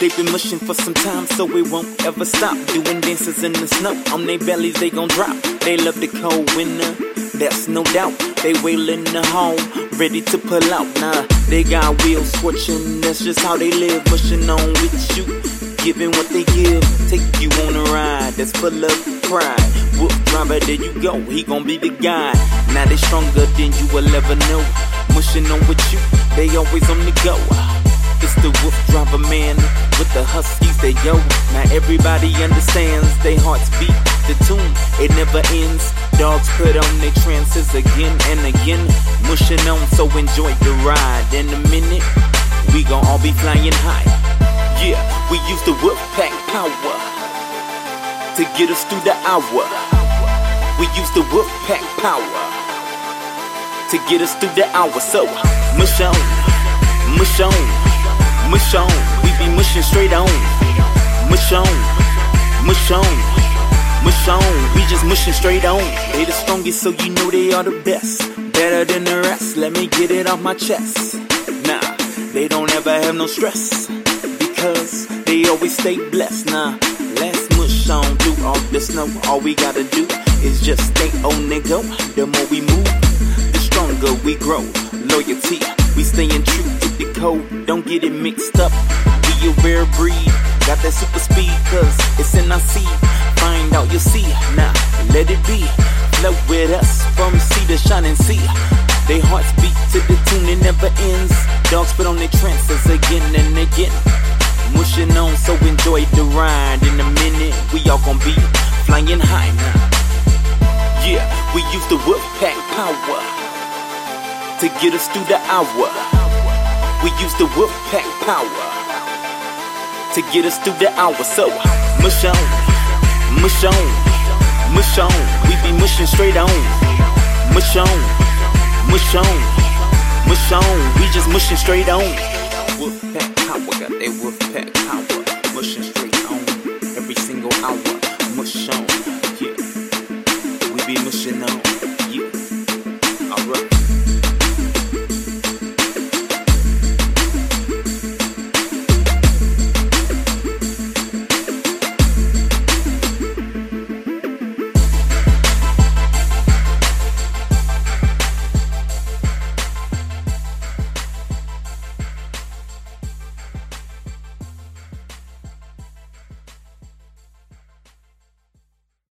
They've been mushing for some time, so we won't ever stop. Doing dances in the snow, on their bellies they gon' drop. They love the cold winter, that's no doubt. They wailing the home, ready to pull out. Nah, they got wheels scorching, that's just how they live. Pushing on with you, giving what they give. Take you on a ride that's full of pride. WooFDriver, there you go, he gon' be the guy. Now they stronger than you will ever know. Mushing on with you, they always on the go. It's the WooFDriver man with the huskies they yo. Now everybody understands they hearts beat the tune. It never ends. Dogs put on their trances again and again. Mushing on, so enjoy the ride. In a minute, we gon' all be flying high. Yeah, we use the wolf pack power to get us through the hour. We use the wolf pack power to get us through the hour. So, mush on, mush on, mush on. We be mushing straight on. Mush on, mush on, mush on. We just mushing straight on. They the strongest, so you know they are the best. Better than the rest. Let me get it off my chest. Nah, they don't ever have no stress because they always stay blessed. Nah, let's mush on through all the snow. All we gotta do is just stay on the go. The more we move, the stronger we grow. Loyalty, we staying true Don't get it mixed up. We a rare breed. Got that super speed, cause it's in our seed. Find out, you'll see. Nah, let it be. Flow with us from sea to shining sea. They hearts beat to the tune, it never ends. Dogs put on their trances again and again. Mushing on, so enjoy the ride. In a minute, we all gonna be flying high now. Yeah, we use the wolf pack power to get us through the hour. We use the wolf pack power to get us through the hour. So mush on, mush on, mush on. We be mushing straight on. Mush on, mush on, mush on. We just mushing straight on. Wolf pack power, got that wolf pack power. Mushing straight on every single hour. Mush on, yeah. We be mushing on, yeah.